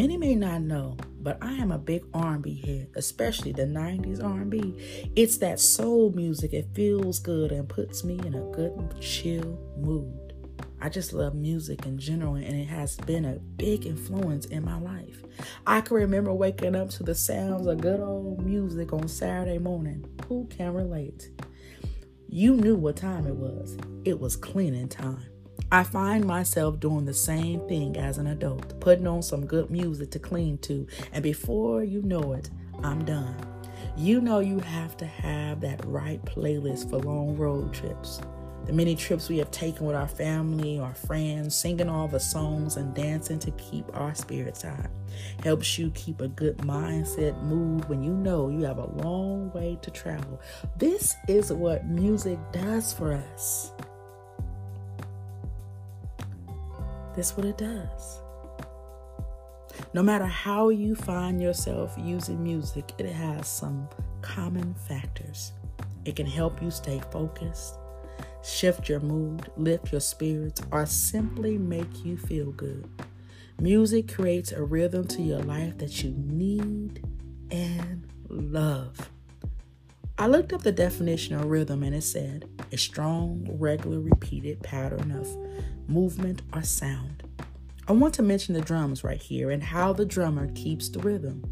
Many may not know, but I am a big R&B head, especially the 90s R&B. It's that soul music. It feels good and puts me in a good chill mood. I just love music in general, and it has been a big influence in my life. I can remember waking up to the sounds of good old music on Saturday morning. Who can relate? You knew what time it was. It was cleaning time. I find myself doing the same thing as an adult, putting on some good music to clean to, and before you know it, I'm done. You know you have to have that right playlist for long road trips. The many trips we have taken with our family or friends, singing all the songs and dancing to keep our spirits high. Helps you keep a good mindset, mood when you know you have a long way to travel. This is what music does for us. That's what it does. No matter how you find yourself using music, it has some common factors. It can help you stay focused, shift your mood, lift your spirits, or simply make you feel good. Music creates a rhythm to your life that you need and love. I looked up the definition of rhythm and it said a strong, regular, repeated pattern of movement or sound. I want to mention the drums right here and how the drummer keeps the rhythm.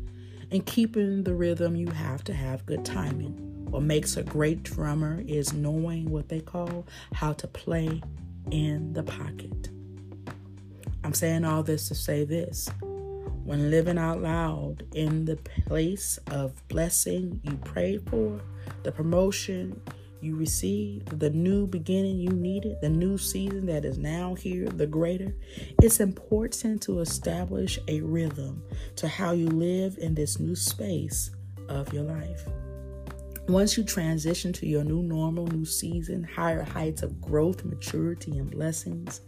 In keeping the rhythm, you have to have good timing. What makes a great drummer is knowing what they call how to play in the pocket. I'm saying all this to say this when living out loud in the place of blessing you prayed for, the promotion you received, the new beginning you needed, the new season that is now here, the greater, it's important to establish a rhythm to how you live in this new space of your life. Once you transition to your new normal, new season, higher heights of growth, maturity, and blessings,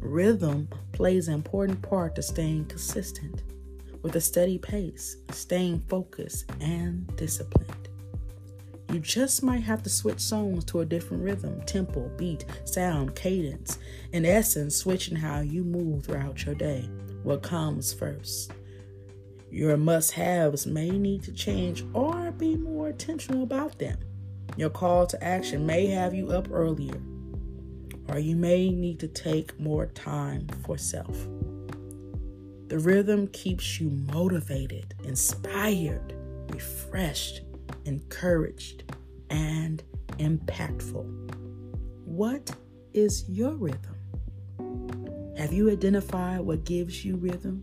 rhythm plays an important part to staying consistent with a steady pace, staying focused and disciplined. You just might have to switch songs to a different rhythm, tempo, beat, sound, cadence. In essence, switching how you move throughout your day. What comes first? Your must haves may need to change or be more intentional about them. Your call to action may have you up earlier, or you may need to take more time for self. The rhythm keeps you motivated, inspired, refreshed, encouraged, and impactful. What is your rhythm? Have you identified what gives you rhythm?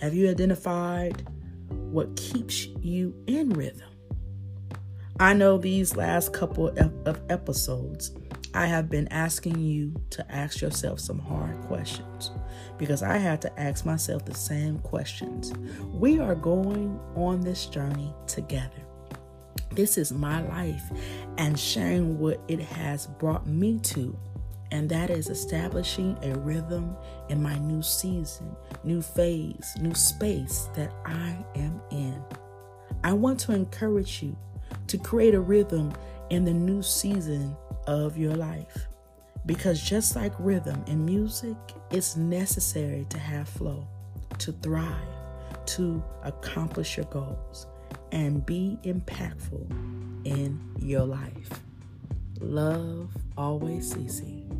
Have you identified what keeps you in rhythm? I know these last couple of episodes I have been asking you to ask yourself some hard questions because I had to ask myself the same questions. We are going on this journey together. This is my life and sharing what it has brought me to, and that is establishing a rhythm in my new season, new phase, new space that I am in. I want to encourage you to create a rhythm in the new season of your life. Because just like rhythm in music, it's necessary to have flow, to thrive, to accomplish your goals, and be impactful in your life. Love always CC.